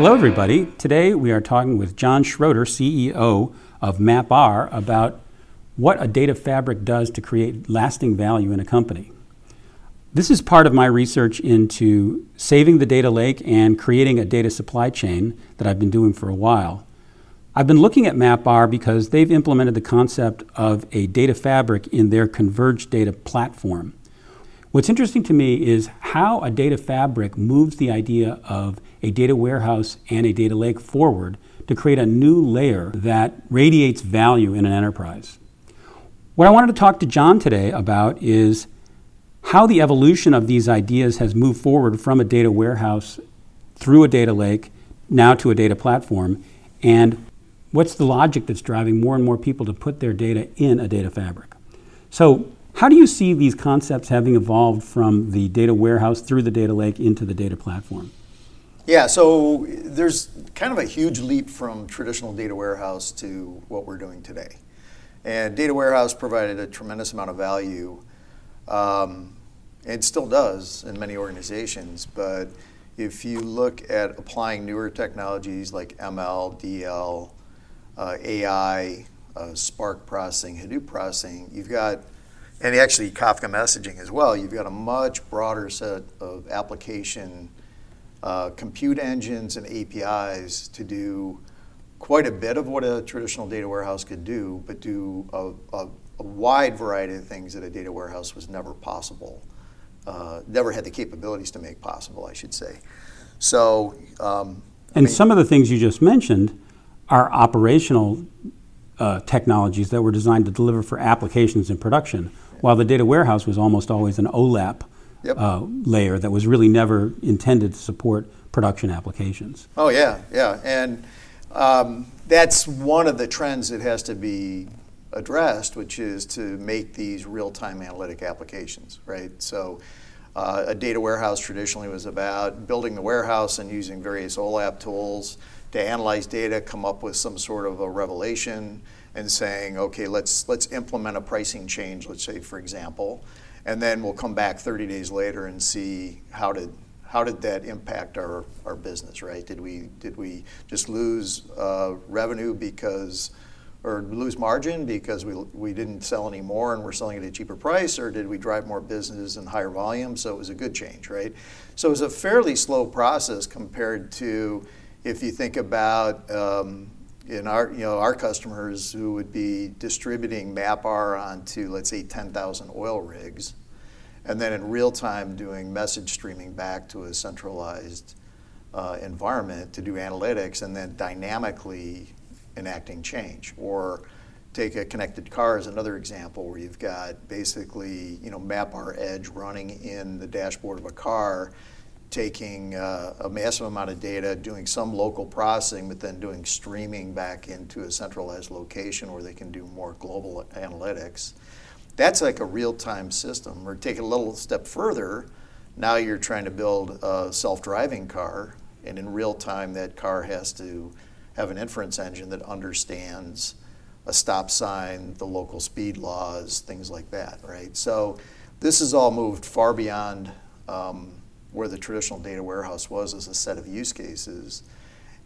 Hello, everybody. Today we are talking with John Schroeder, CEO of MapR, about what a data fabric does to create lasting value in a company. This is part of my research into saving the data lake and creating a data supply chain that I've been doing for a while. I've been looking at MapR because they've implemented the concept of a data fabric in their converged data platform. What's interesting to me is how a data fabric moves the idea of a data warehouse and a data lake forward to create a new layer that radiates value in an enterprise. What I wanted to talk to John today about is how the evolution of these ideas has moved forward from a data warehouse through a data lake now to a data platform and what's the logic that's driving more and more people to put their data in a data fabric. So, how do you see these concepts having evolved from the data warehouse through the data lake into the data platform? Yeah, so there's kind of a huge leap from traditional data warehouse to what we're doing today. And data warehouse provided a tremendous amount of value. Um, it still does in many organizations, but if you look at applying newer technologies like ML, DL, uh, AI, uh, Spark processing, Hadoop processing, you've got, and actually Kafka messaging as well, you've got a much broader set of application uh, compute engines and APIs to do quite a bit of what a traditional data warehouse could do, but do a, a, a wide variety of things that a data warehouse was never possible, uh, never had the capabilities to make possible, I should say. So, um, and I mean, some of the things you just mentioned are operational uh, technologies that were designed to deliver for applications in production, while the data warehouse was almost always an OLAP yep. uh, layer that was really never intended to support production applications. Oh yeah, yeah, and um, that's one of the trends that has to be addressed, which is to make these real-time analytic applications, right? So. Uh, a data warehouse traditionally was about building the warehouse and using various OLAP tools to analyze data, come up with some sort of a revelation, and saying, okay, let's let's implement a pricing change. Let's say, for example, and then we'll come back 30 days later and see how did how did that impact our, our business, right? Did we did we just lose uh, revenue because or lose margin because we, we didn't sell any more and we're selling at a cheaper price, or did we drive more business and higher volume? So it was a good change, right? So it was a fairly slow process compared to if you think about um, in our you know our customers who would be distributing MapR onto let's say 10,000 oil rigs, and then in real time doing message streaming back to a centralized uh, environment to do analytics, and then dynamically enacting change. Or take a connected car as another example where you've got basically you know MapR Edge running in the dashboard of a car taking uh, a massive amount of data, doing some local processing, but then doing streaming back into a centralized location where they can do more global analytics. That's like a real time system. Or take a little step further, now you're trying to build a self driving car, and in real time, that car has to have an inference engine that understands a stop sign, the local speed laws, things like that, right? So this has all moved far beyond. Um, where the traditional data warehouse was as a set of use cases.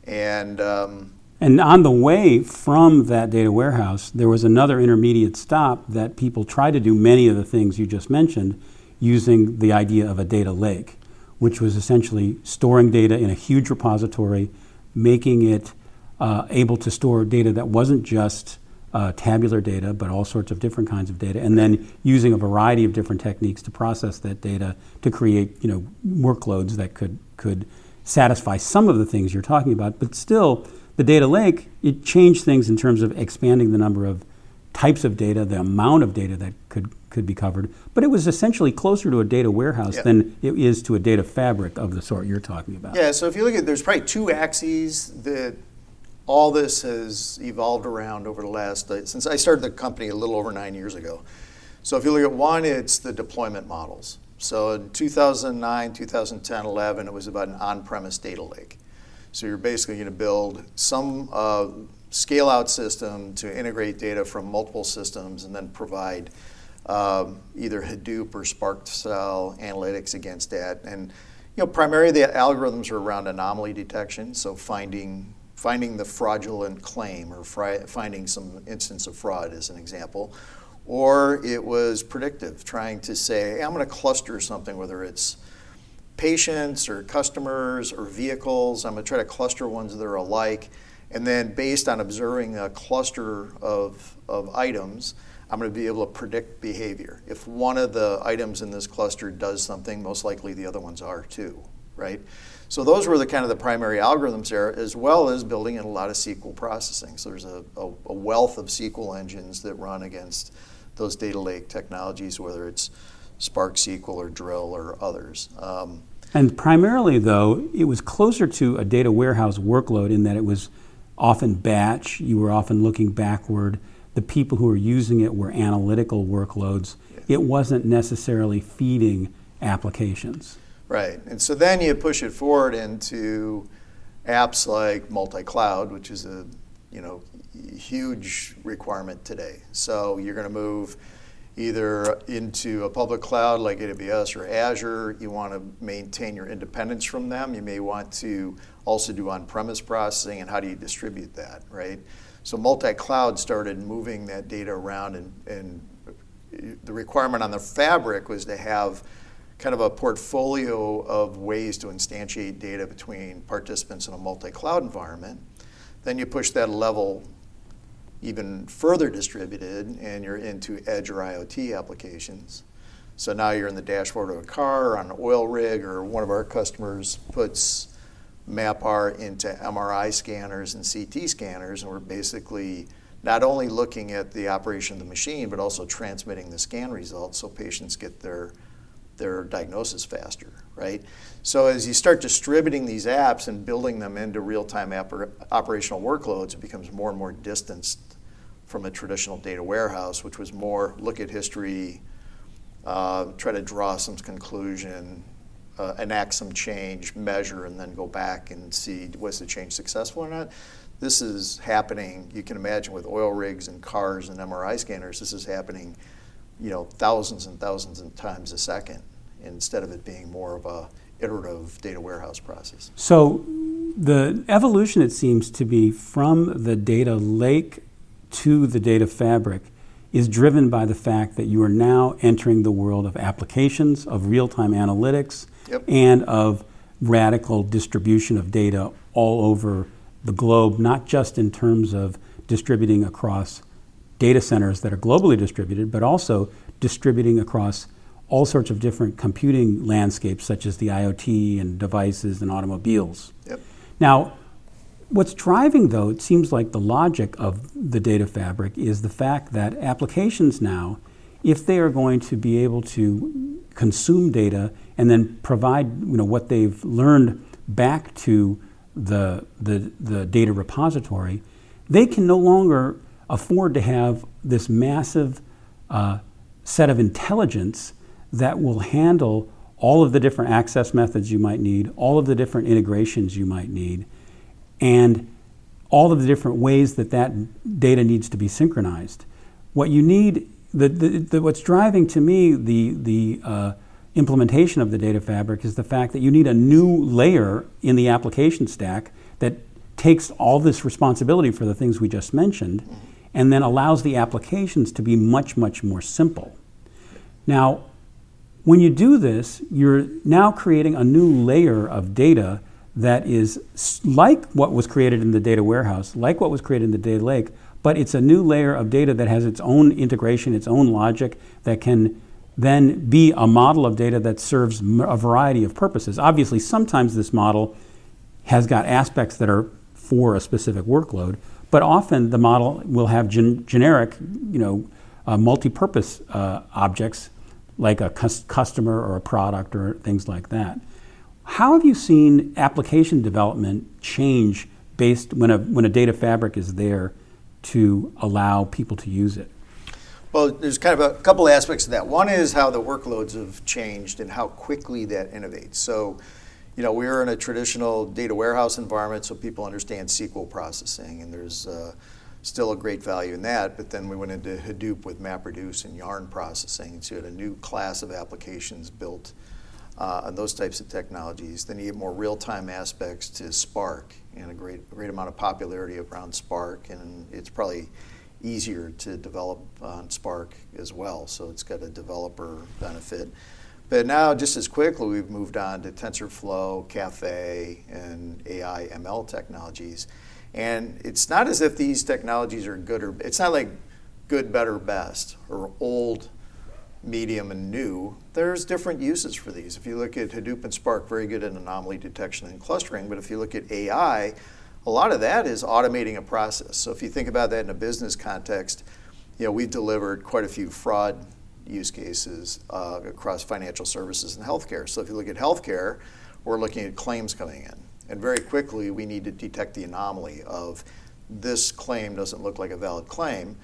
And um, and on the way from that data warehouse, there was another intermediate stop that people tried to do many of the things you just mentioned using the idea of a data lake, which was essentially storing data in a huge repository, making it uh, able to store data that wasn't just uh, tabular data, but all sorts of different kinds of data, and then using a variety of different techniques to process that data to create, you know, workloads that could could satisfy some of the things you're talking about. But still, the data lake it changed things in terms of expanding the number of types of data, the amount of data that could could be covered. But it was essentially closer to a data warehouse than it is to a data fabric of the sort you're talking about. Yeah. So if you look at, there's probably two axes that all this has evolved around over the last, uh, since I started the company a little over nine years ago. So if you look at one, it's the deployment models. So in 2009, 2010, 11, it was about an on-premise data lake. So you're basically going to build some uh, scale-out system to integrate data from multiple systems and then provide um, either Hadoop or Spark Cell analytics against that. And you know, primarily the algorithms are around anomaly detection, so finding finding the fraudulent claim or fri- finding some instance of fraud, as an example, or it was predictive, trying to say, hey, I'm going to cluster something, whether it's patients or customers or vehicles. I'm going to try to cluster ones that are alike. And then, based on observing a cluster of, of items, I'm going to be able to predict behavior. If one of the items in this cluster does something, most likely the other ones are too, right? So those were the kind of the primary algorithms there, as well as building in a lot of SQL processing. So there's a, a, a wealth of SQL engines that run against those data lake technologies, whether it's Spark SQL or Drill or others. Um, and primarily, though, it was closer to a data warehouse workload in that it was often batch. You were often looking backward. The people who were using it were analytical workloads. Yeah. It wasn't necessarily feeding applications. Right. And so then you push it forward into apps like multi-cloud, which is a you know huge requirement today. So you're going to move either into a public cloud like AWS or Azure. You want to maintain your independence from them. You may want to also do on-premise processing, and how do you distribute that, right? So multi-cloud started moving that data around, and, and the requirement on the fabric was to have kind of a portfolio of ways to instantiate data between participants in a multi-cloud environment. Then you push that level even further distributed and you're into edge or IoT applications. So now you're in the dashboard of a car or on an oil rig, or one of our customers puts MapR into MRI scanners and CT scanners, and we're basically not only looking at the operation of the machine, but also transmitting the scan results so patients get their their diagnosis faster, right? So as you start distributing these apps and building them into real-time operational workloads, it becomes more and more distanced from a traditional data warehouse, which was more look at history, uh, try to draw some conclusion, uh, enact some change, measure, and then go back and see was the change successful or not. This is happening. You can imagine with oil rigs and cars and MRI scanners. This is happening you know, thousands and thousands of times a second instead of it being more of a iterative data warehouse process. So the evolution it seems to be from the data lake to the data fabric is driven by the fact that you are now entering the world of applications, of real-time analytics, yep. and of radical distribution of data all over the globe, not just in terms of distributing across data centers that are globally distributed, but also distributing across all sorts of different computing landscapes, such as the IoT and devices and automobiles. Yep. Now, what's driving, though, it seems like the logic of the data fabric is the fact that applications now, if they are going to be able to consume data and then provide you know, what they've learned back to the, the, the data repository, they can no longer afford to have this massive uh, set of intelligence that will handle all of the different access methods you might need, all of the different integrations you might need, and all of the different ways that that data needs to be synchronized. What you need, the, the, the what's driving to me the, the uh, implementation of the data fabric is the fact that you need a new layer in the application stack that takes all this responsibility for the things we just mentioned and then allows the applications to be much, much more simple. Now, when you do this, you're now creating a new layer of data that is like what was created in the data warehouse, like what was created in the data lake, but it's a new layer of data that has its own integration, its own logic that can then be a model of data that serves a variety of purposes. Obviously, sometimes this model has got aspects that are for a specific workload, but often the model will have gen- generic, you know, uh, multi-purpose uh, objects like a cu- customer or a product or things like that. How have you seen application development change based when a when a data fabric is there to allow people to use it? Well, there's kind of a couple aspects of that. One is how the workloads have changed and how quickly that innovates. So you know, we are in a traditional data warehouse environment, so people understand SQL processing, and there's uh, still a great value in that. But then we went into Hadoop with MapReduce and Yarn processing, so you had a new class of applications built uh, and those types of technologies. Then you get more real-time aspects to Spark and a great, great amount of popularity around Spark, and it's probably easier to develop on Spark as well. So it's got a developer benefit. But now, just as quickly, we've moved on to TensorFlow, Caffe, and AI ML technologies. And it's not as if these technologies are good or it's not like good, better, best, or old, medium, and new. There's different uses for these. If you look at Hadoop and Spark, very good at anomaly detection and clustering. But if you look at AI, a lot of that is automating a process. So if you think about that in a business context, you know, we've delivered quite a few fraud use cases uh, across financial services and healthcare. So if you look at healthcare, we're looking at claims coming in. And very quickly, we need to detect the anomaly of this claim doesn't look like a valid claim.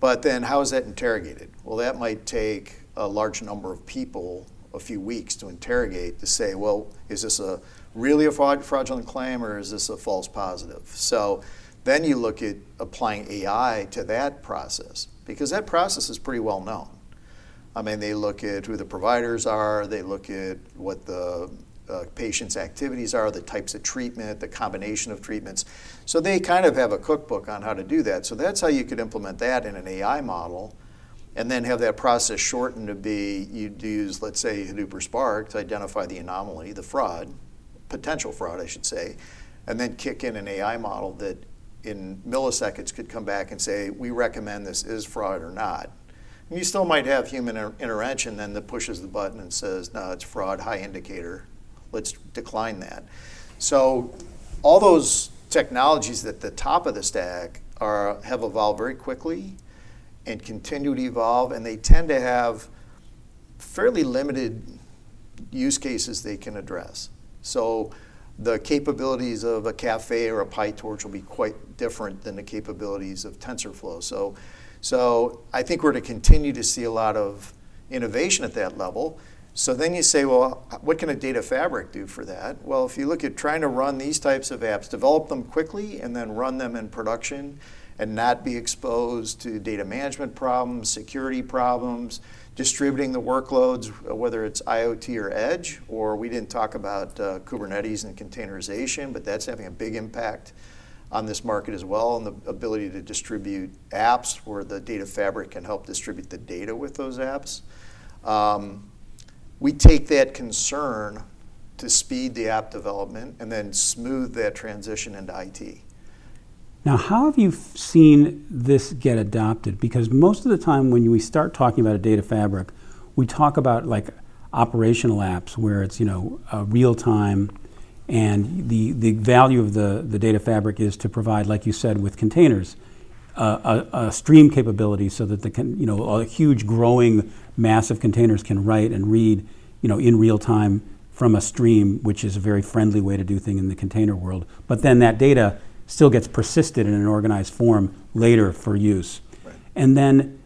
But then how is that interrogated? Well, that might take a large number of people a few weeks to interrogate to say, well, is this a really a fraud, fraudulent claim or is this a false positive? So then you look at applying AI to that process because that process is pretty well known. I mean, they look at who the providers are, they look at what the uh, patient's activities are, the types of treatment, the combination of treatments. So they kind of have a cookbook on how to do that. So that's how you could implement that in an AI model and then have that process shortened to be you'd use, let's say, Hadoop or Spark to identify the anomaly, the fraud, potential fraud, I should say, and then kick in an AI model that in milliseconds could come back and say, we recommend this is fraud or not. You still might have human inter- intervention then that pushes the button and says, no, it's fraud, high indicator, let's decline that. So all those technologies at the top of the stack are, have evolved very quickly and continue to evolve, and they tend to have fairly limited use cases they can address. So the capabilities of a Caffe or a PyTorch will be quite different than the capabilities of TensorFlow. So, so I think we're to continue to see a lot of innovation at that level. So then you say, well, what can a data fabric do for that? Well, if you look at trying to run these types of apps, develop them quickly and then run them in production and not be exposed to data management problems, security problems, distributing the workloads, whether it's IoT or edge, or we didn't talk about uh, Kubernetes and containerization, but that's having a big impact on this market as well, and the ability to distribute apps where the data fabric can help distribute the data with those apps. Um, we take that concern to speed the app development and then smooth that transition into IT. Now, how have you seen this get adopted? Because most of the time when we start talking about a data fabric, we talk about like operational apps where it's you know real time, and the the value of the the data fabric is to provide, like you said, with containers, uh, a, a, stream capability so that the can, you know a huge growing mass of containers can write and read you know in real time from a stream, which is a very friendly way to do things in the container world. But then that data still gets persisted in an organized form later for use. Right. And then,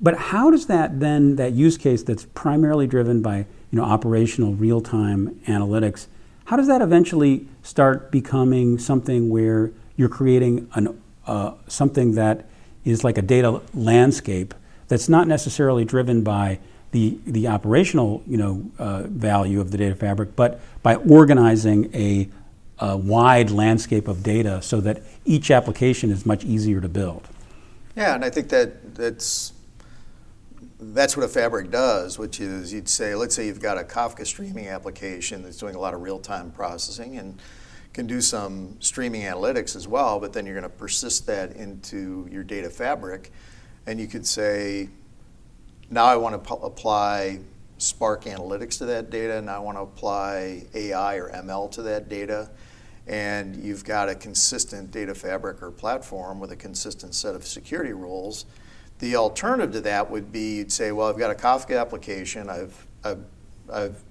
but how does that then, that use case that's primarily driven by you know, operational real-time analytics, how does that eventually start becoming something where you're creating an, uh, something that is like a data landscape that's not necessarily driven by the, the operational you know, uh, value of the data fabric, but by organizing a a wide landscape of data so that each application is much easier to build. Yeah, and I think that that's that's what a fabric does, which is you'd say, let's say you've got a Kafka streaming application that's doing a lot of real-time processing and can do some streaming analytics as well, but then you're going to persist that into your data fabric, and you could say, now I want to p- apply Spark analytics to that data, and I want to apply AI or ML to that data. And you've got a consistent data fabric or platform with a consistent set of security rules. The alternative to that would be you'd say, well, I've got a Kafka application, I've, I've, I've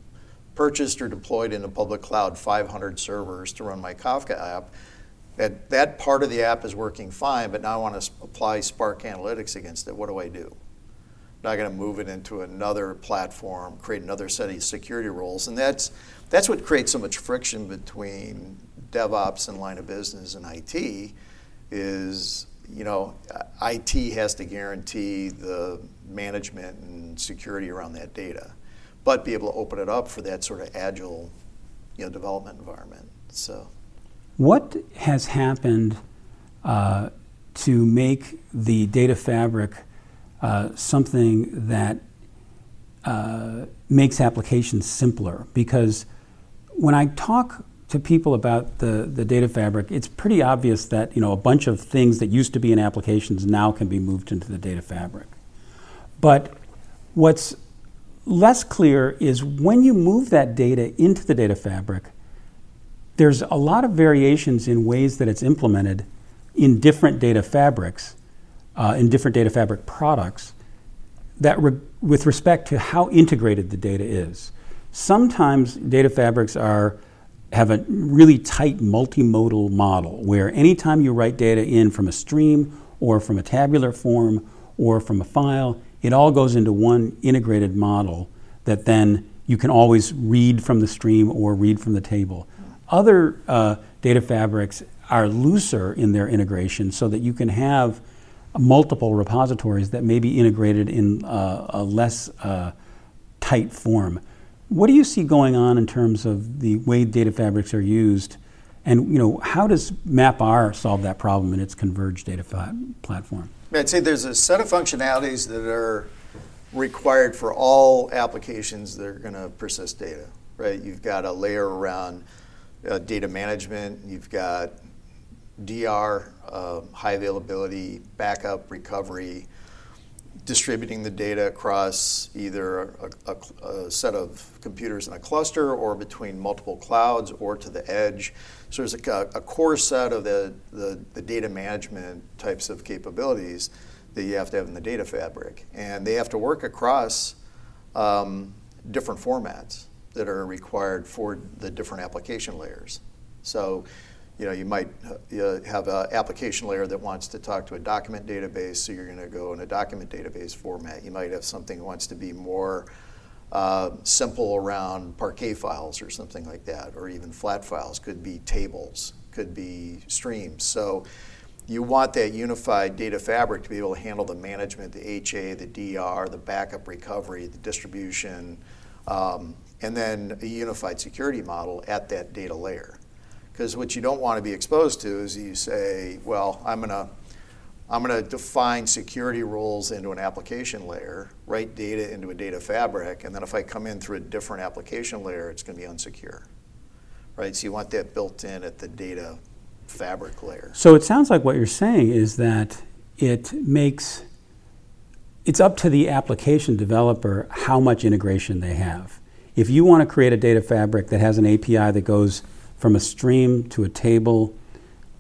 purchased or deployed in a public cloud 500 servers to run my Kafka app. That, that part of the app is working fine, but now I want to apply Spark Analytics against it. What do I do? Now I got to move it into another platform, create another set of security rules, and that's that's what creates so much friction between DevOps and line of business and IT is, you know, IT has to guarantee the management and security around that data. but be able to open it up for that sort of agile, you know, development environment. So, what has happened uh, to make the data fabric uh, something that uh, makes applications simpler? Because when I talk to people about the, the data fabric, it's pretty obvious that you know a bunch of things that used to be in applications now can be moved into the data fabric. But what's less clear is when you move that data into the data fabric, there's a lot of variations in ways that it's implemented in different data fabrics, uh, in different data fabric products, that re- with respect to how integrated the data is. Sometimes data fabrics are have a really tight multimodal model where anytime you write data in from a stream or from a tabular form or from a file, it all goes into one integrated model that then you can always read from the stream or read from the table. Other uh, data fabrics are looser in their integration so that you can have multiple repositories that may be integrated in uh, a less uh, tight form. What do you see going on in terms of the way data fabrics are used? And you know, how does MapR solve that problem in its converged data platform? I'd say there's a set of functionalities that are required for all applications that are going to persist data, right? You've got a layer around uh, data management, you've got DR, uh, high availability, backup, recovery, distributing the data across either a, a, a, set of computers in a cluster or between multiple clouds or to the edge. So there's a, a core set of the, the, the, data management types of capabilities that you have to have in the data fabric. And they have to work across um, different formats that are required for the different application layers. So you know, you might uh, have an application layer that wants to talk to a document database, so you're going to go in a document database format. You might have something that wants to be more uh, simple around Parquet files or something like that, or even flat files. Could be tables, could be streams. So you want that unified data fabric to be able to handle the management, the HA, the DR, the backup recovery, the distribution, um, and then a unified security model at that data layer. Because what you don't want to be exposed to is you say, well, I'm going to I'm going to define security rules into an application layer, write data into a data fabric, and then if I come in through a different application layer, it's going to be unsecure. Right? So you want that built in at the data fabric layer. So it sounds like what you're saying is that it makes it's up to the application developer how much integration they have. If you want to create a data fabric that has an API that goes from a stream to a table,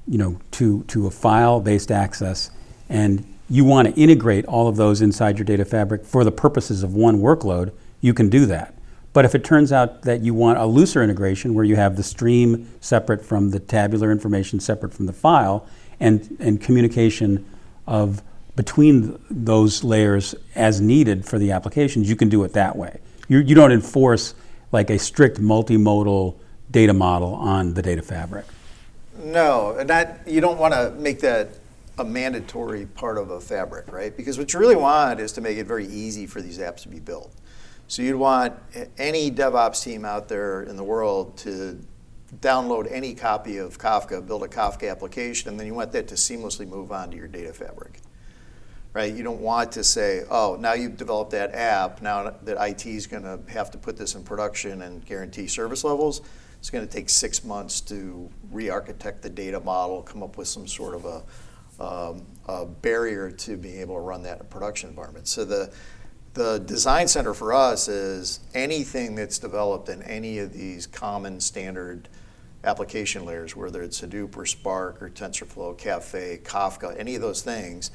you know, to, to a file-based access, and you want to integrate all of those inside your data fabric for the purposes of one workload, you can do that. But if it turns out that you want a looser integration where you have the stream separate from the tabular information, separate from the file, and, and communication of between those layers as needed for the applications, you can do it that way. You, you don't enforce like a strict multimodal data model on the data fabric. No, that you don't want to make that a mandatory part of a fabric, right? Because what you really want is to make it very easy for these apps to be built. So you'd want any DevOps team out there in the world to download any copy of Kafka, build a Kafka application, and then you want that to seamlessly move on to your data fabric. Right? You don't want to say, oh, now you've developed that app, now that IT is going to have to put this in production and guarantee service levels it's going to take six months to re-architect the data model, come up with some sort of a, um, a barrier to being able to run that in a production environment. So the the design center for us is anything that's developed in any of these common standard application layers, whether it's Hadoop or Spark or TensorFlow, Caffe, Kafka, any of those things,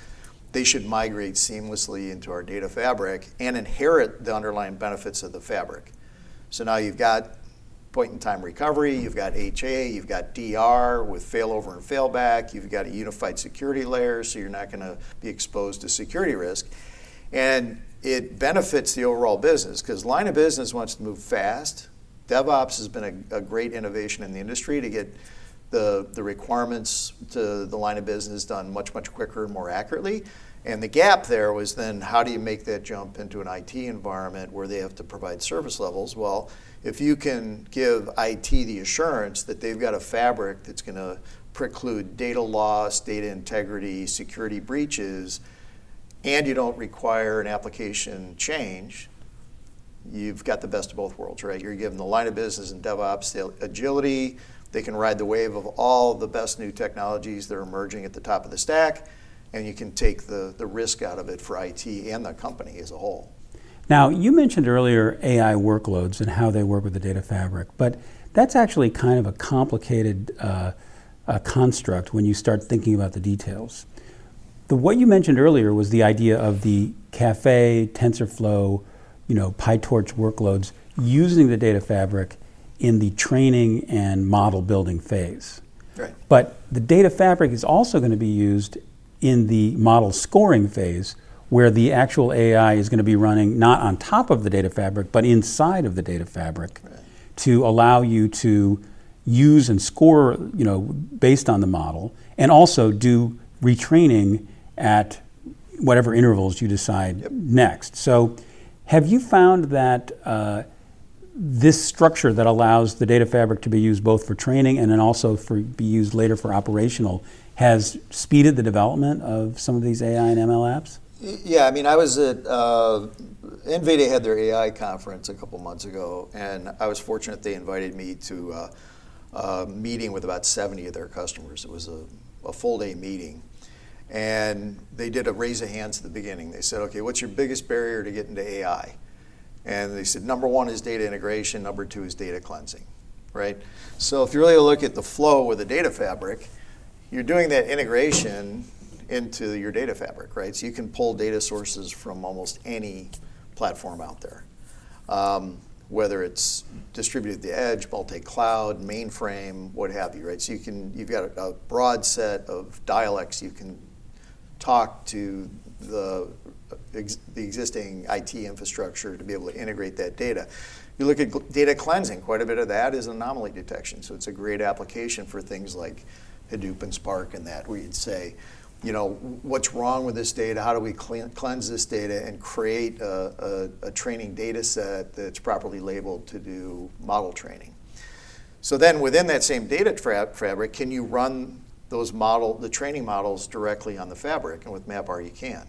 they should migrate seamlessly into our data fabric and inherit the underlying benefits of the fabric. So now you've got point in time recovery, you've got HA, you've got DR with failover and failback, you've got a unified security layer, so you're not going to be exposed to security risk. And it benefits the overall business because line of business wants to move fast. DevOps has been a, a great innovation in the industry to get the, the requirements to the line of business done much, much quicker and more accurately. And the gap there was then how do you make that jump into an IT environment where they have to provide service levels? Well, if you can give IT the assurance that they've got a fabric that's going to preclude data loss, data integrity, security breaches, and you don't require an application change, you've got the best of both worlds, right? You're giving the line of business and DevOps the agility. They can ride the wave of all the best new technologies that are emerging at the top of the stack, and you can take the, the risk out of it for IT and the company as a whole. Now, you mentioned earlier AI workloads and how they work with the data fabric, but that's actually kind of a complicated uh, uh, construct when you start thinking about the details. The, what you mentioned earlier was the idea of the Caffe, TensorFlow, you know, PyTorch workloads using the data fabric in the training and model building phase. Right. But the data fabric is also going to be used in the model scoring phase where the actual AI is going to be running not on top of the data fabric but inside of the data fabric right. to allow you to use and score, you know, based on the model and also do retraining at whatever intervals you decide yep. next. So have you found that uh, this structure that allows the data fabric to be used both for training and then also for be used later for operational has speeded the development of some of these AI and ML apps? Yeah, I mean, I was at uh, NVIDIA had their AI conference a couple months ago, and I was fortunate they invited me to uh, a meeting with about 70 of their customers. It was a, a full day meeting. And they did a raise of hands at the beginning. They said, okay, what's your biggest barrier to get into AI? And they said, number one is data integration, number two is data cleansing, right? So if you really look at the flow with the data fabric, you're doing that integration into your data fabric, right? So you can pull data sources from almost any platform out there. Um, whether it's distributed at the edge, multi-cloud, mainframe, what have you, right? So you can, you've got a, a broad set of dialects you can talk to the, ex, the existing IT infrastructure to be able to integrate that data. You look at data cleansing, quite a bit of that is anomaly detection. So it's a great application for things like Hadoop and Spark and that, where you'd say, you know, what's wrong with this data? How do we cleanse this data and create a, a, a training data set that's properly labeled to do model training? So then within that same data fabric, can you run those model, the training models directly on the fabric, and with MapR you can.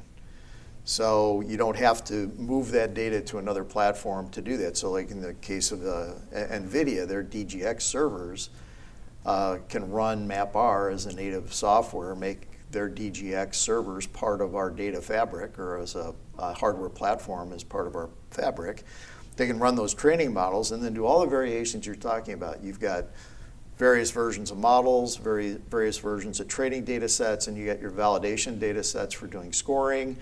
So you don't have to move that data to another platform to do that. So like in the case of the NVIDIA, their DGX servers uh, can run MapR as a native software, make their DGX servers part of our data fabric or as a, a hardware platform as part of our fabric. They can run those training models and then do all the variations you're talking about. You've got various versions of models, very, various versions of training data sets, and you get your validation data sets for doing scoring.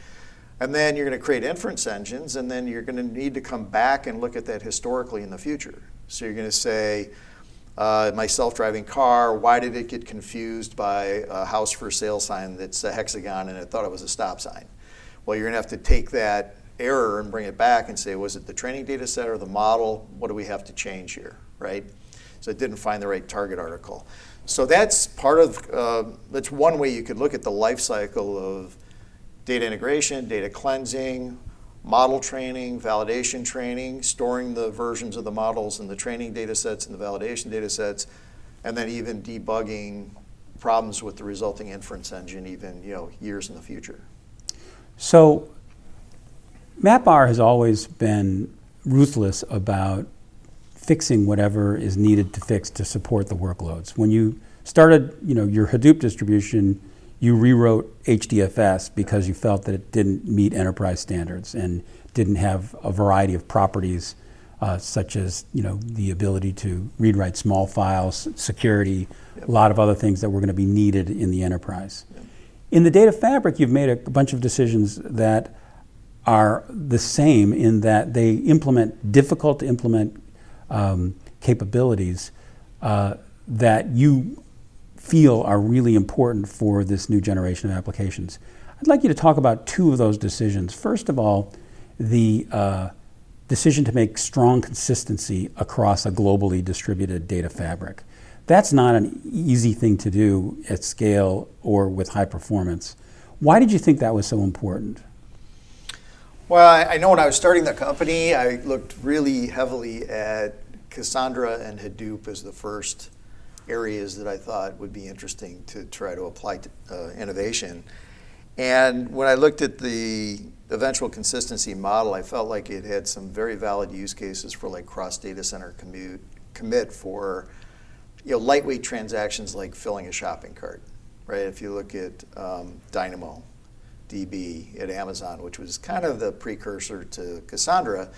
And then you're going to create inference engines, and then you're going to need to come back and look at that historically in the future. So you're going to say, uh, my self-driving car, why did it get confused by a house for sale sign that's a hexagon and it thought it was a stop sign? Well, you're to have to take that error and bring it back and say, was it the training data set or the model? What do we have to change here, right? so it didn't find the right target article. So that's part of, uh, that's one way you could look at the life cycle of data integration, data cleansing, model training, validation training, storing the versions of the models and the training data sets and the validation data sets, and then even debugging problems with the resulting inference engine even you know years in the future. So MapR has always been ruthless about fixing whatever is needed to fix to support the workloads. When you started, you know, your Hadoop distribution, you rewrote HDFS because you felt that it didn't meet enterprise standards and didn't have a variety of properties uh, such as, you know, the ability to read write small files, security, a lot of other things that were going to be needed in the enterprise. In the data fabric, you've made a bunch of decisions that are the same in that they implement difficult to implement um, capabilities uh, that you feel are really important for this new generation of applications. I'd like you to talk about two of those decisions. First of all, the uh, decision to make strong consistency across a globally distributed data fabric. That's not an easy thing to do at scale or with high performance. Why did you think that was so important? Well, I, know when I was starting the company, I looked really heavily at Cassandra and Hadoop as the first areas that I thought would be interesting to try to apply to, uh, innovation. And when I looked at the eventual consistency model, I felt like it had some very valid use cases for like cross data center commute, commit for you know lightweight transactions like filling a shopping cart, right? If you look at um, Dynamo DB at Amazon, which was kind of the precursor to Cassandra,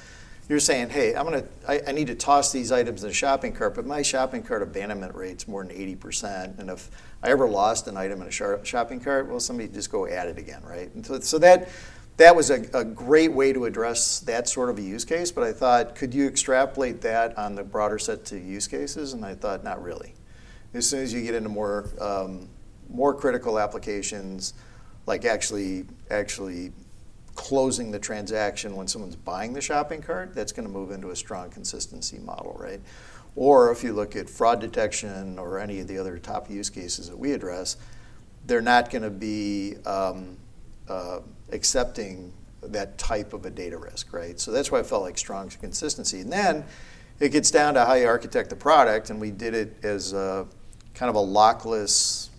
you're saying, hey, I'm gonna, I, I, need to toss these items in a shopping cart, but my shopping cart abandonment rate's more than 80%. And if I ever lost an item in a shopping cart, well, somebody just go add it again, right? And so, so that that was a, a great way to address that sort of a use case. But I thought, could you extrapolate that on the broader set to use cases? And I thought, not really. As soon as you get into more um, more critical applications, like actually actually closing the transaction when someone's buying the shopping cart, that's going to move into a strong consistency model, right? Or if you look at fraud detection or any of the other top use cases that we address, they're not going to be um, uh, accepting that type of a data risk, right? So that's why I felt like strong consistency. And then it gets down to how you architect the product, and we did it as a, kind of a lockless,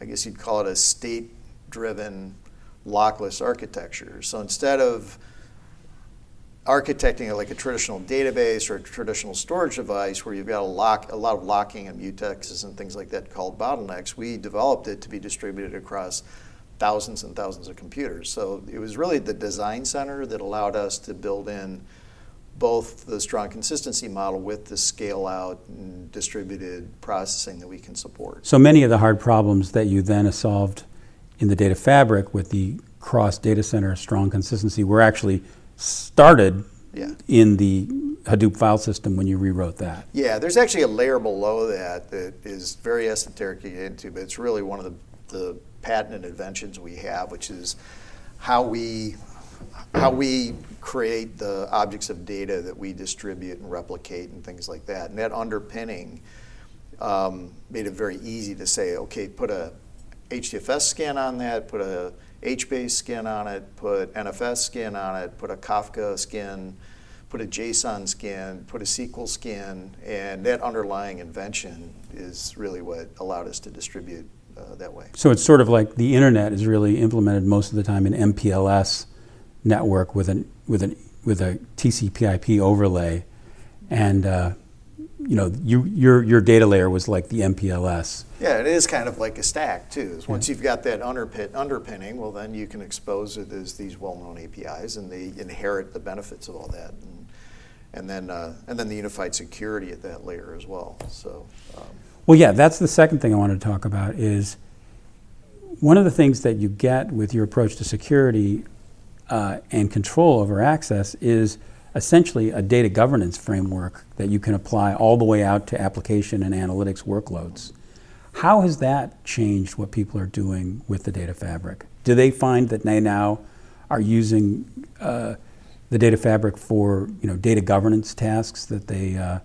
I guess you'd call it a state driven lockless architecture. So instead of architecting it like a traditional database or a traditional storage device where you've got a, lock, a lot of locking and mutexes and things like that called bottlenecks, we developed it to be distributed across thousands and thousands of computers. So it was really the design center that allowed us to build in both the strong consistency model with the scale out and distributed processing that we can support. So many of the hard problems that you then solved in the data fabric with the cross data center strong consistency were actually started yeah. in the Hadoop file system when you rewrote that. Yeah, there's actually a layer below that that is very esoteric to get into, but it's really one of the, the patented inventions we have, which is how we how we create the objects of data that we distribute and replicate and things like that. And that underpinning um, made it very easy to say, okay, put a HDFS skin on that, put a HBase skin on it, put NFS skin on it, put a Kafka skin, put a JSON skin, put a SQL skin, and that underlying invention is really what allowed us to distribute uh, that way. So it's sort of like the internet is really implemented most of the time in MPLS network with an with an with a TCP/IP overlay, and uh, you know, you, your, your data layer was like the MPLS. Yeah, it is kind of like a stack too. Once you've got that underpin, underpinning, well, then you can expose it as these well-known APIs, and they inherit the benefits of all that, and, and then uh, and then the unified security at that layer as well. So. Um, well, yeah, that's the second thing I wanted to talk about is one of the things that you get with your approach to security uh, and control over access is essentially a data governance framework that you can apply all the way out to application and analytics workloads. How has that changed what people are doing with the data fabric? Do they find that they now are using uh, the data fabric for you know data governance tasks that they uh,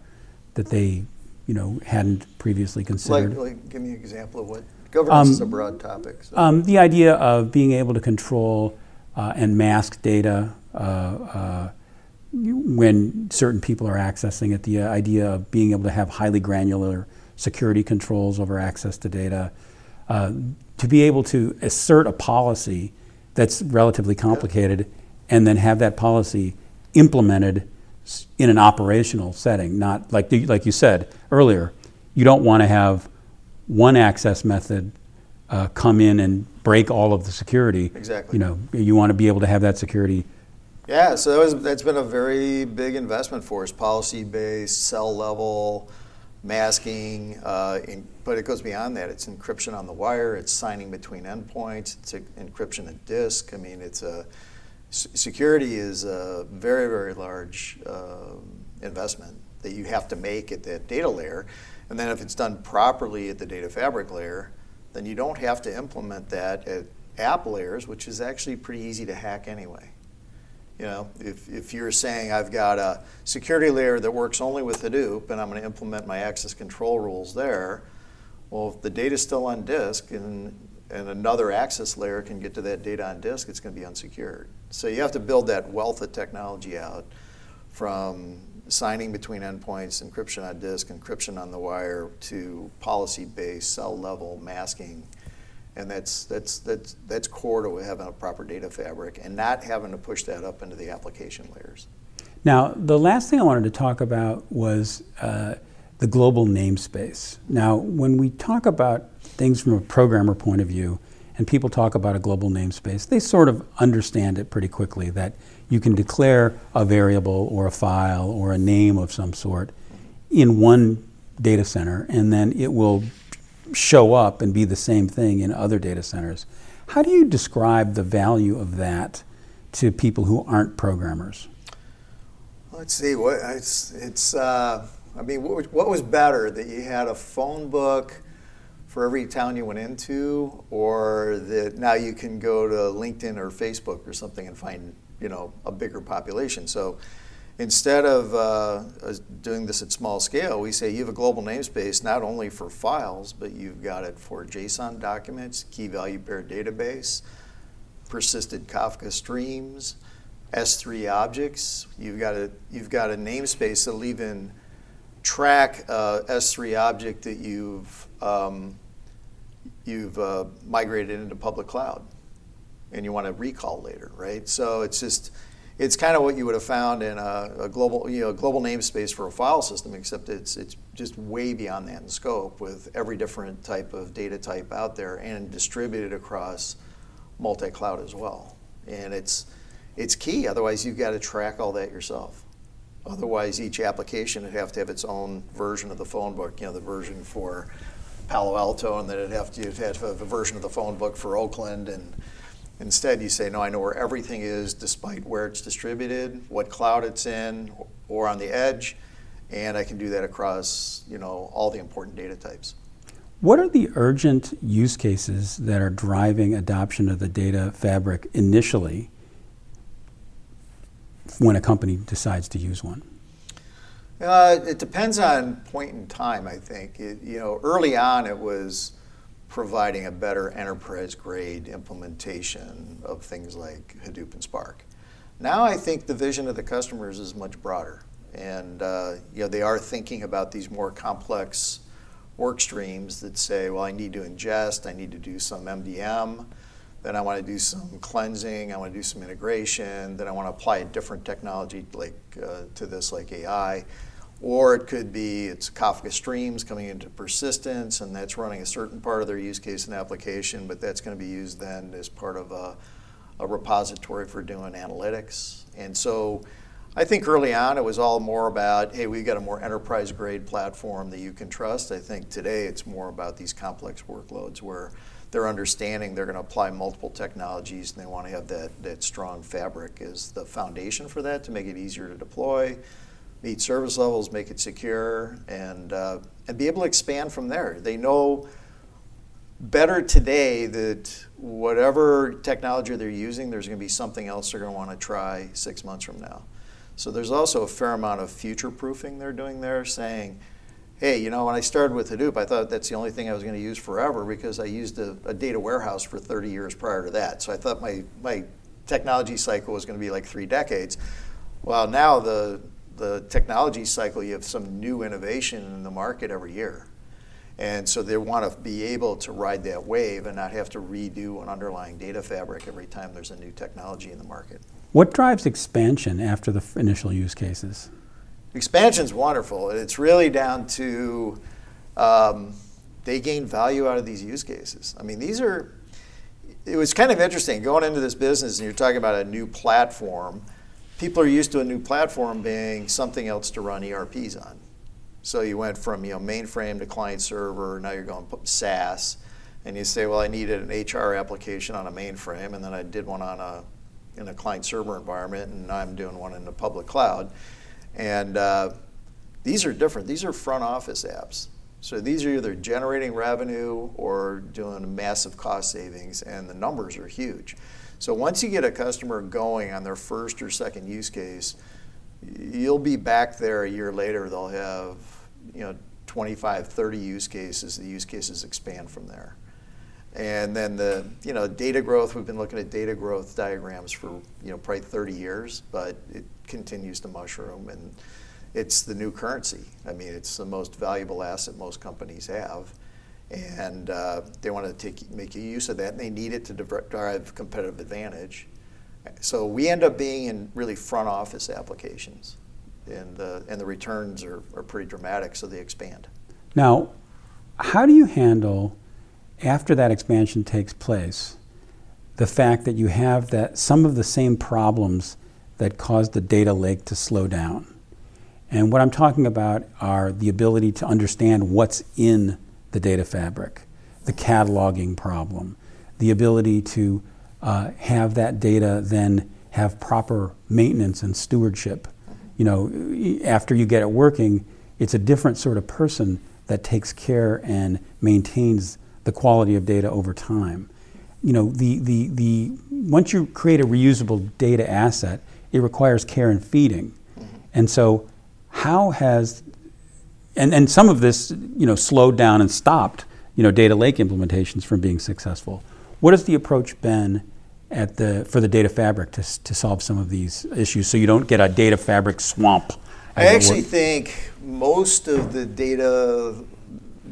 that they you know hadn't previously considered? Like, like, give me an example of what governance um, is a broad topic. So. Um, the idea of being able to control uh, and mask data uh, uh, when certain people are accessing it, the idea of being able to have highly granular security controls over access to data, uh, to be able to assert a policy that's relatively complicated and then have that policy implemented in an operational setting, not like, the, like you said earlier, you don't want to have one access method uh, come in and break all of the security. Exactly. You know, you want to be able to have that security yeah, so that was, that's been a very big investment for us, policy-based, cell level, masking, uh, in, but it goes beyond that. It's encryption on the wire, it's signing between endpoints, it's encryption at disk. I mean, it's a security is a very, very large uh, investment that you have to make at that data layer. And then if it's done properly at the data fabric layer, then you don't have to implement that at app layers, which is actually pretty easy to hack anyway. You know, if, if you're saying I've got a security layer that works only with Hadoop and I'm going to implement my access control rules there, well, if the data's still on disk and and another access layer can get to that data on disk, it's going to be unsecured. So you have to build that wealth of technology out from signing between endpoints, encryption on disk, encryption on the wire, to policy-based cell level masking. And that's, that's, that's, that's core to having a proper data fabric and not having to push that up into the application layers. Now, the last thing I wanted to talk about was uh, the global namespace. Now, when we talk about things from a programmer point of view, and people talk about a global namespace, they sort of understand it pretty quickly that you can declare a variable or a file or a name of some sort in one data center, and then it will show up and be the same thing in other data centers. How do you describe the value of that to people who aren't programmers? Let's see. What it's it's. Uh, I mean, what, what was better that you had a phone book for every town you went into, or that now you can go to LinkedIn or Facebook or something and find you know a bigger population. So instead of uh, doing this at small scale, we say you have a global namespace not only for files, but you've got it for JSON documents, key value pair database, persisted Kafka streams, S3 objects. You've got a you've got a namespace that'll even track a S3 object that you've um, you've uh, migrated into public cloud and you want to recall later, right? So it's just it's kind of what you would have found in a, a, global you know global namespace for a file system, except it's it's just way beyond that in scope with every different type of data type out there and distributed across multi-cloud as well. And it's it's key. Otherwise, you've got to track all that yourself. Otherwise, each application would have to have its own version of the phone book. You know, the version for Palo Alto, and then it'd have to, you'd have to have a version of the phone book for Oakland and Instead, you say, no, I know where everything is despite where it's distributed, what cloud it's in, or on the edge, and I can do that across you know, all the important data types. What are the urgent use cases that are driving adoption of the data fabric initially when a company decides to use one? Uh, it depends on point in time, I think. It, you know, early on it was providing a better enterprise grade implementation of things like Hadoop and Spark. Now I think the vision of the customers is much broader. And uh, you know, they are thinking about these more complex work streams that say, well, I need to ingest, I need to do some MDM, then I want to do some cleansing, I want to do some integration, then I want to apply a different technology like uh, to this, like AI. Or it could be it's Kafka streams coming into persistence, and that's running a certain part of their use case and application, but that's going to be used then as part of a, a repository for doing analytics. And so I think early on it was all more about, hey, we've got a more enterprise grade platform that you can trust. I think today it's more about these complex workloads where they're understanding they're going to apply multiple technologies and they want to have that, that strong fabric as the foundation for that to make it easier to deploy meet service levels, make it secure, and, uh, and be able to expand from there. They know better today that whatever technology they're using, there's going to be something else they're going to want to try six months from now. So there's also a fair amount of future proofing they're doing there, saying, hey, you know, when I started with Hadoop, I thought that's the only thing I was going to use forever because I used a, a data warehouse for 30 years prior to that. So I thought my, my technology cycle was going to be like three decades. Well, now the the technology cycle, you have some new innovation in the market every year. And so they want to be able to ride that wave and not have to redo an underlying data fabric every time there's a new technology in the market. What drives expansion after the initial use cases? Expansion's wonderful. It's really down to um, they gain value out of these use cases. I mean, these are, it was kind of interesting going into this business and you're talking about a new platform people are used to a new platform being something else to run ERPs on. So you went from you know mainframe to client server. Now you're going SaaS, and you say, well, I needed an HR application on a mainframe, and then I did one on a in a client server environment, and I'm doing one in the public cloud. And uh, these are different. These are front office apps. So these are either generating revenue or doing massive cost savings, and the numbers are huge. So once you get a customer going on their first or second use case, you'll be back there a year later. They'll have you know 25, 30 use cases. The use cases expand from there. And then the you know data growth. We've been looking at data growth diagrams for you know probably 30 years, but it continues to mushroom, and it's the new currency. I mean, it's the most valuable asset most companies have, and uh, they want to take make use of that, and they need it to drive competitive advantage. So we end up being in really front office applications, and the and the returns are, are pretty dramatic, so they expand. Now, how do you handle after that expansion takes place the fact that you have that some of the same problems that caused the data lake to slow down? And what I'm talking about are the ability to understand what's in the data fabric, the cataloging problem, the ability to uh, have that data then have proper maintenance and stewardship. You know, after you get it working, it's a different sort of person that takes care and maintains the quality of data over time. You know, the, the, the, once you create a reusable data asset, it requires care and feeding. And so, how has, and, and some of this, you know, slowed down and stopped, you know, data lake implementations from being successful. What has the approach been at the, for the data fabric to, to solve some of these issues so you don't get a data fabric swamp? I actually think most of the data,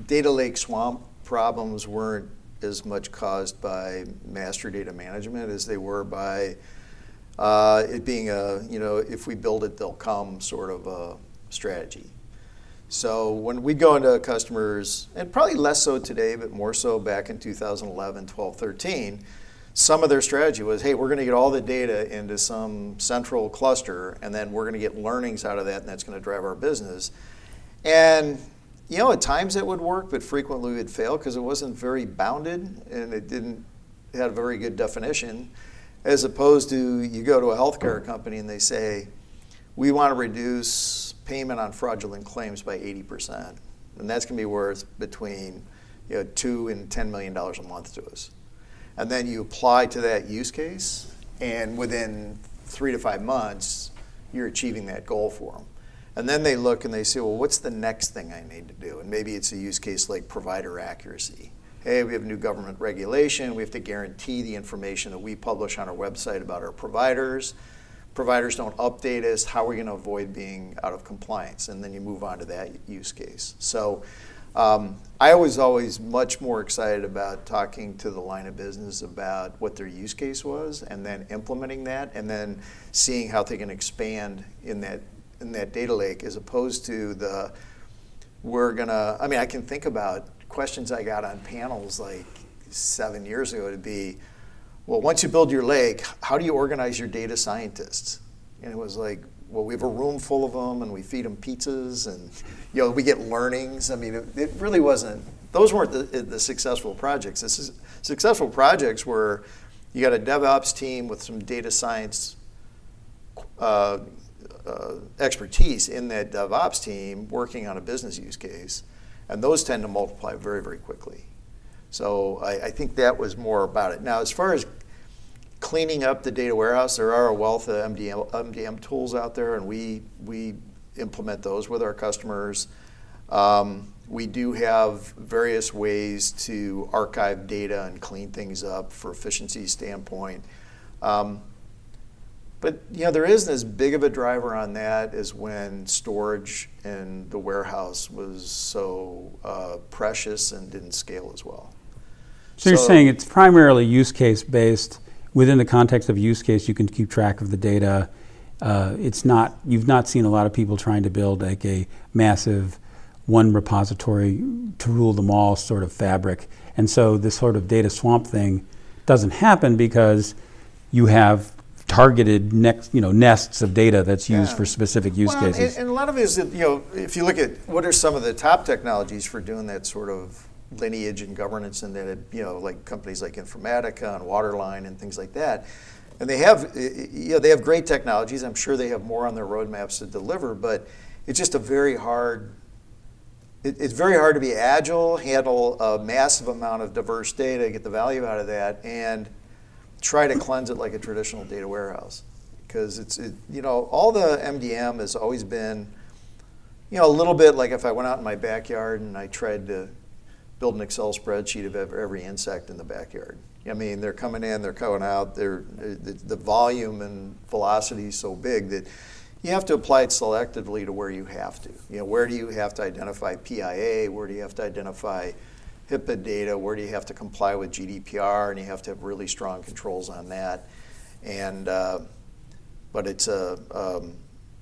data lake swamp problems weren't as much caused by master data management as they were by uh, it being a, you know, if we build it, they'll come sort of a strategy. So when we go into customers, and probably less so today, but more so back in 2011, 12, 13, some of their strategy was, hey, we're going to get all the data into some central cluster, and then we're going to get learnings out of that, and that's going to drive our business. And you know, at times it would work, but frequently it would fail because it wasn't very bounded and it didn't had a very good definition. As opposed to you go to a healthcare company and they say, we want to reduce payment on fraudulent claims by 80%. And that's going to be worth between you know, two and $10 million a month to us. And then you apply to that use case, and within three to five months, you're achieving that goal for them. And then they look and they say, well, what's the next thing I need to do? And maybe it's a use case like provider accuracy. Hey, we have new government regulation. We have to guarantee the information that we publish on our website about our providers providers don't update us, how are we going to avoid being out of compliance? And then you move on to that use case. So um, I was always much more excited about talking to the line of business about what their use case was and then implementing that and then seeing how they can expand in that in that data lake as opposed to the we're gonna I mean I can think about questions I got on panels like seven years ago to be well, once you build your lake, how do you organize your data scientists? And it was like, well, we have a room full of them, and we feed them pizzas, and you know, we get learnings. I mean, it, it really wasn't. Those weren't the, the successful projects. The su- successful projects were you got a DevOps team with some data science uh, uh, expertise in that DevOps team working on a business use case, and those tend to multiply very, very quickly. So I, I, think that was more about it. Now, as far as cleaning up the data warehouse, there are a wealth of MDM, MDM tools out there, and we we implement those with our customers. Um, we do have various ways to archive data and clean things up for efficiency standpoint. Um, but you know there isn't as big of a driver on that as when storage in the warehouse was so uh, precious and didn't scale as well. So, you're saying it's primarily use case based. Within the context of use case, you can keep track of the data. Uh, it's not you've not seen a lot of people trying to build like a massive one repository to rule them all sort of fabric. And so this sort of data swamp thing doesn't happen because you have targeted next, you know, nests of data that's used yeah. for specific use well, cases. And, and, a lot of it is that, you know, if you look at what are some of the top technologies for doing that sort of lineage and governance and that, you know, like companies like Informatica and Waterline and things like that. And they have, you know, they have great technologies. I'm sure they have more on their roadmaps to deliver, but it's just a very hard. It, it's very hard to be agile, handle a massive amount of diverse data, get the value out of that, and try to cleanse it like a traditional data warehouse. Because it's, it, you know, all the MDM has always been, you know, a little bit like if I went out in my backyard and I tried to build an Excel spreadsheet of every insect in the backyard. I mean, they're coming in, they're going out. They're, the, the volume and velocity is so big that you have to apply it selectively to where you have to. You know, where do you have to identify PIA? Where do you have to identify HIPAA data? Where do you have to comply with GDPR? And you have to have really strong controls on that. And uh, but it's a um,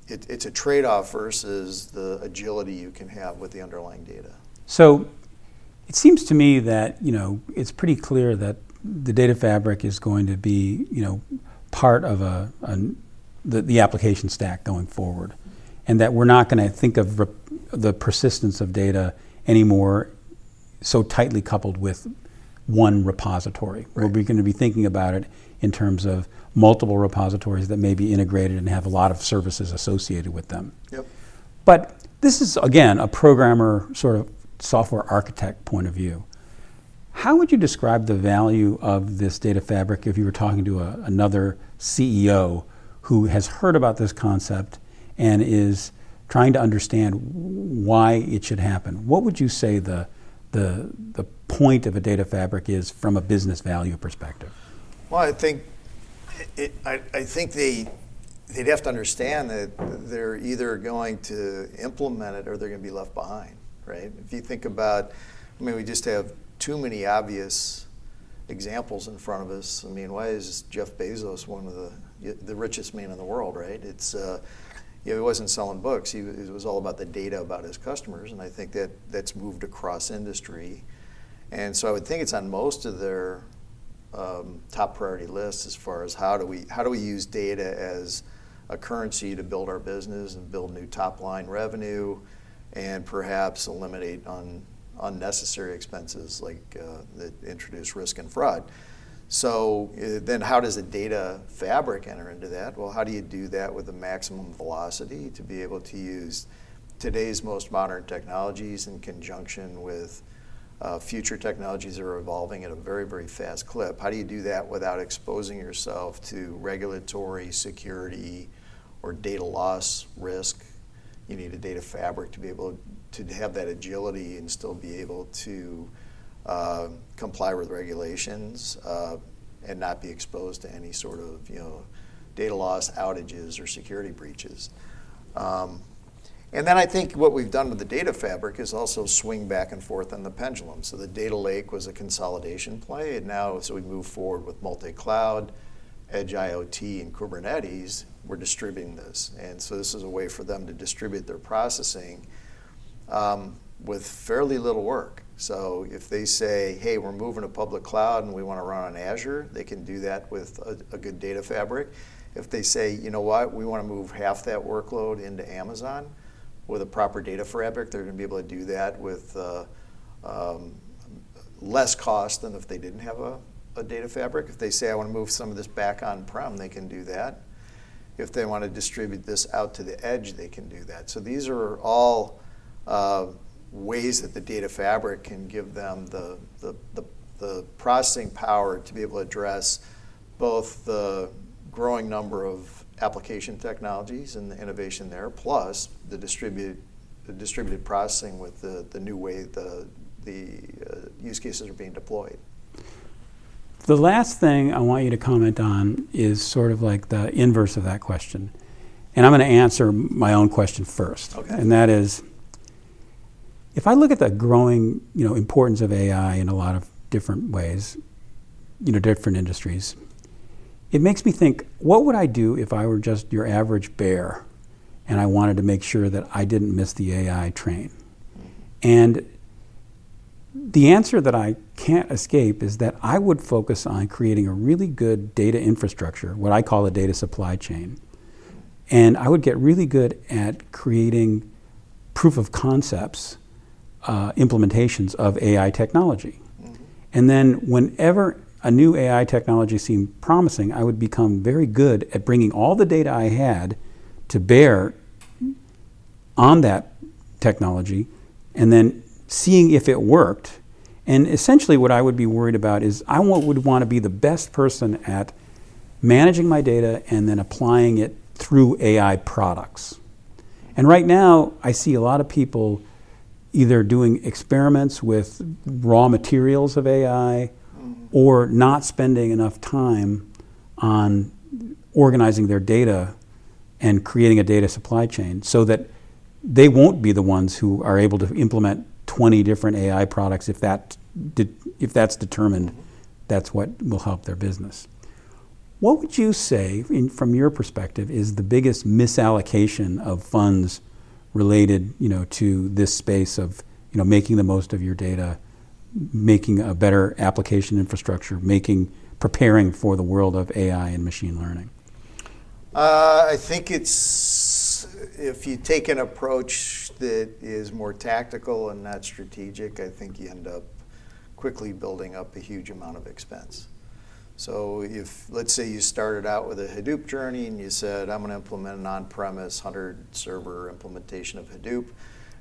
it, it's a trade-off versus the agility you can have with the underlying data. So it seems to me that you know it's pretty clear that the data fabric is going to be you know part of a, a the, the application stack going forward, and that we're not going to think of rep- the persistence of data anymore so tightly coupled with one repository. Right. We're going to be thinking about it in terms of multiple repositories that may be integrated and have a lot of services associated with them. Yep. But this is, again, a programmer sort of software architect point of view. How would you describe the value of this data fabric if you were talking to a, another CEO who has heard about this concept and is trying to understand why it should happen? What would you say the, the, the point of a data fabric is from a business value perspective? Well, I think it, I, I think they they'd have to understand that they're either going to implement it or they're going to be left behind, right? If you think about, I mean, we just have too many obvious examples in front of us. I mean, why is Jeff Bezos one of the the richest man in the world, right? It's uh, you know, he wasn't selling books. He, it was all about the data about his customers, and I think that that's moved across industry. And so I would think it's on most of their um, top priority list as far as how do we how do we use data as a currency to build our business and build new top line revenue, and perhaps eliminate un, unnecessary expenses like uh, that introduce risk and fraud. So uh, then, how does a data fabric enter into that? Well, how do you do that with the maximum velocity to be able to use today's most modern technologies in conjunction with uh, future technologies that are evolving at a very, very fast clip. How do you do that without exposing yourself to regulatory, security, or data loss risk? You need a data fabric to be able to have that agility and still be able to uh, comply with regulations uh, and not be exposed to any sort of you know data loss outages or security breaches. Um, and then I think what we've done with the data fabric is also swing back and forth on the pendulum. So the data lake was a consolidation play, and now as we move forward with multi-cloud, edge IoT, and Kubernetes, we're distributing this. And so this is a way for them to distribute their processing um, with fairly little work. So if they say, hey, we're moving to public cloud and we want to run on Azure, they can do that with a, a good data fabric. If they say, you know what, we want to move half that workload into Amazon, with a proper data fabric, they're going to be able to do that with uh, um, less cost than if they didn't have a, a, data fabric. If they say, I want to move some of this back on prem, they can do that. If they want to distribute this out to the edge, they can do that. So these are all uh, ways that the data fabric can give them the, the, the, the processing power to be able to address both the growing number of application technologies and the innovation there, plus the distributed, the distributed processing with the, the new way the, the uh, use cases are being deployed. The last thing I want you to comment on is sort of like the inverse of that question. And I'm going to answer my own question first. Okay. And that is if I look at the growing you know, importance of AI in a lot of different ways, you know, different industries, it makes me think what would I do if I were just your average bear and I wanted to make sure that I didn't miss the AI train? And the answer that I can't escape is that I would focus on creating a really good data infrastructure, what I call a data supply chain. And I would get really good at creating proof of concepts, uh, implementations of AI technology. Mm-hmm. And then whenever a new AI technology seemed promising, I would become very good at bringing all the data I had to bear on that technology and then seeing if it worked. And essentially, what I would be worried about is I would want to be the best person at managing my data and then applying it through AI products. And right now, I see a lot of people either doing experiments with raw materials of AI or not spending enough time on organizing their data and creating a data supply chain so that they won't be the ones who are able to implement 20 different AI products if that if that's determined that's what will help their business. What would you say, in, from your perspective, is the biggest misallocation of funds related, you know, to this space of, you know, making the most of your data, making a better application infrastructure, making preparing for the world of AI and machine learning? Uh, I think it's if you take an approach that is more tactical and not strategic, I think you end up quickly building up a huge amount of expense. So if, let's say you started out with a Hadoop journey and you said, I'm going to implement an on-premise 100 server implementation of Hadoop,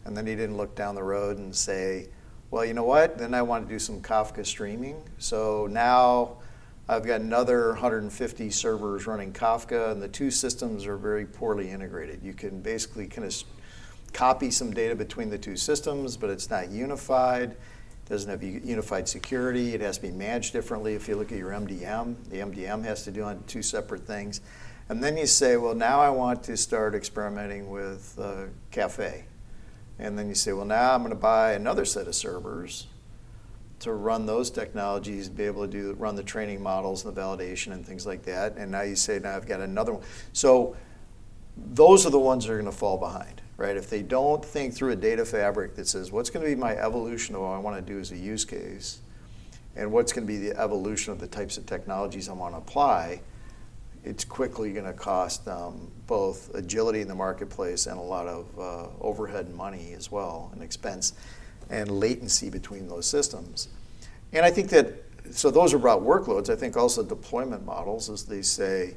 and then you didn't look down the road and say, well, you know what? Then I want to do some Kafka streaming. So now I've got another 150 servers running Kafka, and the two systems are very poorly integrated. You can basically kind of copy some data between the two systems, but it's not unified It doesn't have unified security. It has to be managed differently. If you look at your MDM, the MDM has to do on two separate things. And then you say, well, now I want to start experimenting with uh, Caffe. And then you say, well, now I'm going to buy another set of servers to run those technologies, be able to do run the training models and the validation and things like that. And now you say, now I've got another one. So those are the ones that are going to fall behind right? If they don't think through a data fabric that says, what's going to be my evolution of what I want to do as a use case, and what's going to be the evolution of the types of technologies I want to apply, it's quickly going to cost um, both agility in the marketplace and a lot of uh, overhead money as well, and expense and latency between those systems. And I think that, so those are about workloads. I think also deployment models, as they say,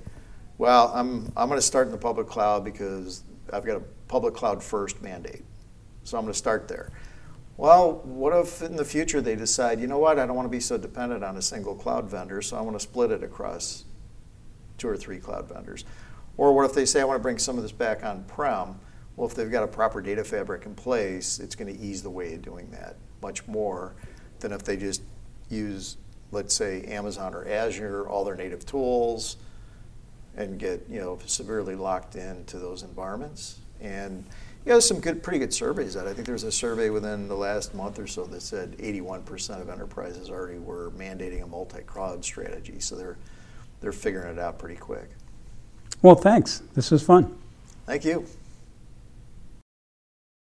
well, I'm, I'm going to start in the public cloud because I've got a public cloud first mandate. So I'm going to start there. Well, what if in the future they decide, you know what, I don't want to be so dependent on a single cloud vendor, so I want to split it across two or three cloud vendors? Or what if they say, I want to bring some of this back on prem? Well, if they've got a proper data fabric in place, it's going to ease the way of doing that much more than if they just use, let's say, Amazon or Azure, all their native tools, and get you know severely locked into those environments. And you know, some good, pretty good surveys that I think there's a survey within the last month or so that said 81% of enterprises already were mandating a multi-cloud strategy. So they're they're figuring it out pretty quick. Well, thanks. This was fun. Thank you.